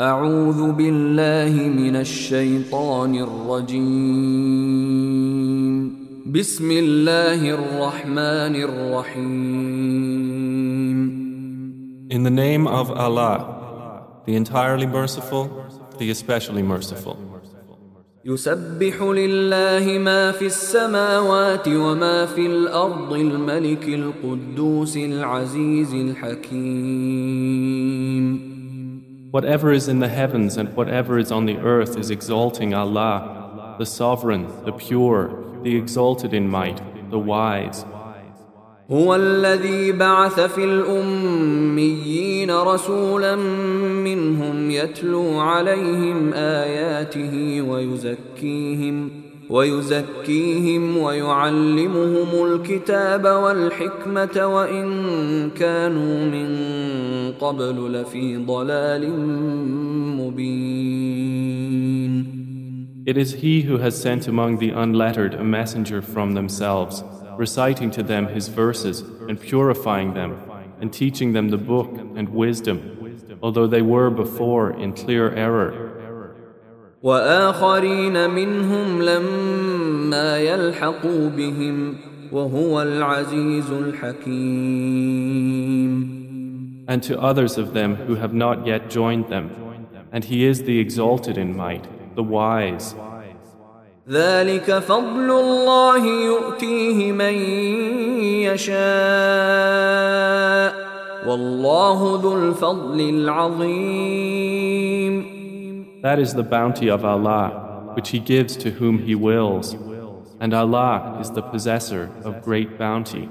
أعوذ بالله من الشيطان الرجيم. بسم الله الرحمن الرحيم. In the name of Allah, the entirely merciful, the especially merciful. يسبح لله ما في السماوات وما في الأرض الملك القدوس العزيز الحكيم. Whatever is in the heavens and whatever is on the earth is exalting Allah, the sovereign, the pure, the exalted in might, the wise. هو الذي بعث في الأميين رسولا منهم يتلو عليهم آياته ويزكيهم ويزكيهم ويعلمهم الكتاب والحكمة وإن كانوا من قبل لفي ضلال مبين It is He who has sent among the unlettered a messenger from themselves, reciting to them His verses and purifying them, and teaching them the book and wisdom, although they were before in clear error. وآخرين منهم لما يلحقوا بهم وهو العزيز الحكيم And to others of them who have not yet joined them, and He is the exalted in might, the wise. ذلك فضل الله يؤتيه من يشاء والله ذو الفضل العظيم That is the bounty of Allah, which He gives to whom He wills, and Allah is the possessor of great bounty.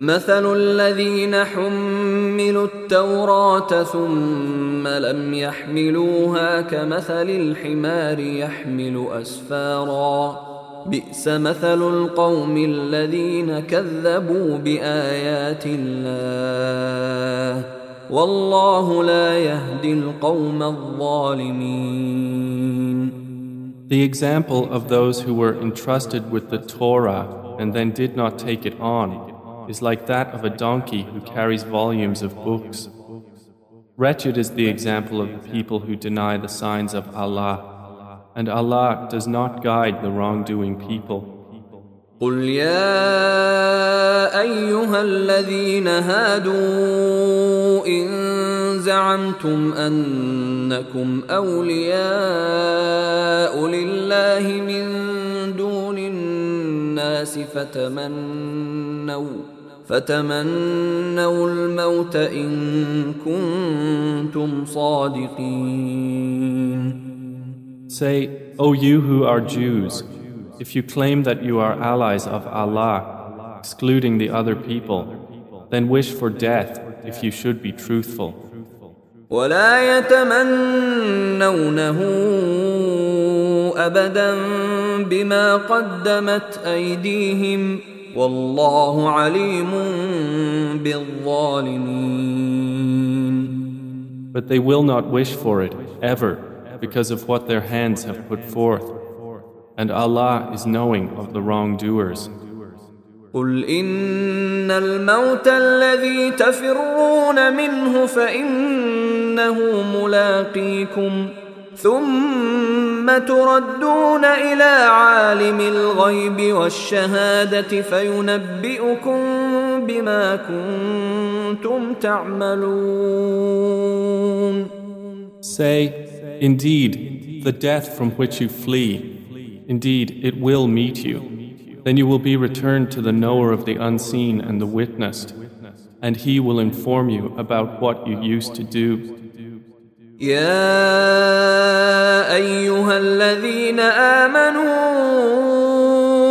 مثل الذين حملوا التوراة ثم لم يحملوها كمثل الحمار يحمل أسفارا. بئس مثل القوم الذين كذبوا بآيات الله. والله لا يهدي القوم الظالمين. The example of those who were entrusted with the Torah and then did not take it on is like that of a donkey who carries volumes of books. Wretched is the example of the people who deny the signs of Allah, and Allah does not guide the wrongdoing people. قل يا أيها الذين هادوا إن زعمتم أنكم أولياء لله من دون الناس فتمنوا فتمنوا الموت إن كنتم صادقين Say, O you who are Jews, if you claim that you are allies of Allah, excluding the other people, then wish for death if you should be truthful. ولا يتمنونه أبدا بما قدمت أيديهم والله عليم بالظالمين But they will not wish for it ever because of what their hands have put forth. And Allah is knowing of the wrongdoers. قل إن الموت الذي تفرون منه فإنه ملاقيكم ثم تردون إلى عالم الغيب والشهادة فينبئكم بما كنتم تعملون Say, Indeed, the death from which you flee, indeed, it will meet you. Then you will be returned to the knower of the unseen and the witnessed, and he will inform you about what you used to do. يا أيها الذين آمنوا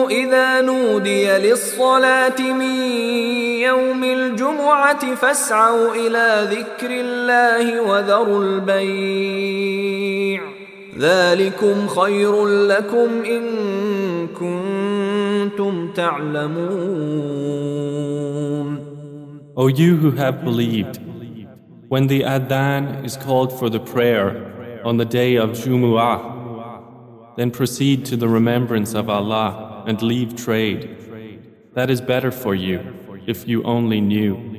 إذا نودي للصلاة من يوم الجمعة فاسعوا إلى ذكر الله وذروا البيع. ذلكم خير لكم إن كنتم تعلمون. O you who have believed, when the adhan is called for the prayer on the day of Jumu'ah, then proceed to the remembrance of Allah and leave trade. That is better for you if you only knew.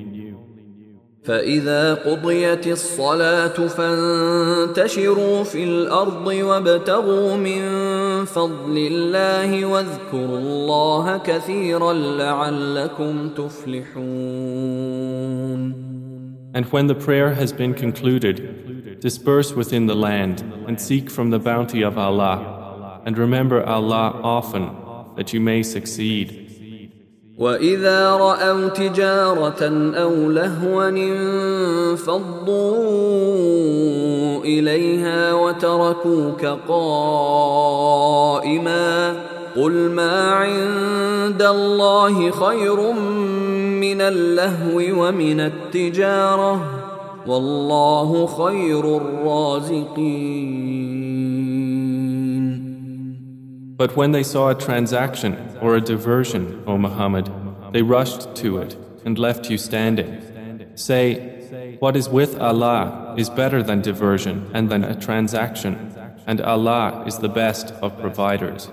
فإذا قضيت الصلاة فانتشروا في الأرض وابتغوا من فضل الله واذكروا الله كثيرا لعلكم تفلحون And when the prayer has been concluded, disperse within the land and seek from the bounty of Allah, and remember Allah often that you may succeed. وإذا رأوا تجارة أو لهوا انفضوا إليها وتركوك قائما قل ما عند الله خير من اللهو ومن التجارة والله خير الرازقين But when they saw a transaction or a diversion, O Muhammad, they rushed to it and left you standing. Say, what is with Allah is better than diversion and than a transaction, and Allah is the best of providers.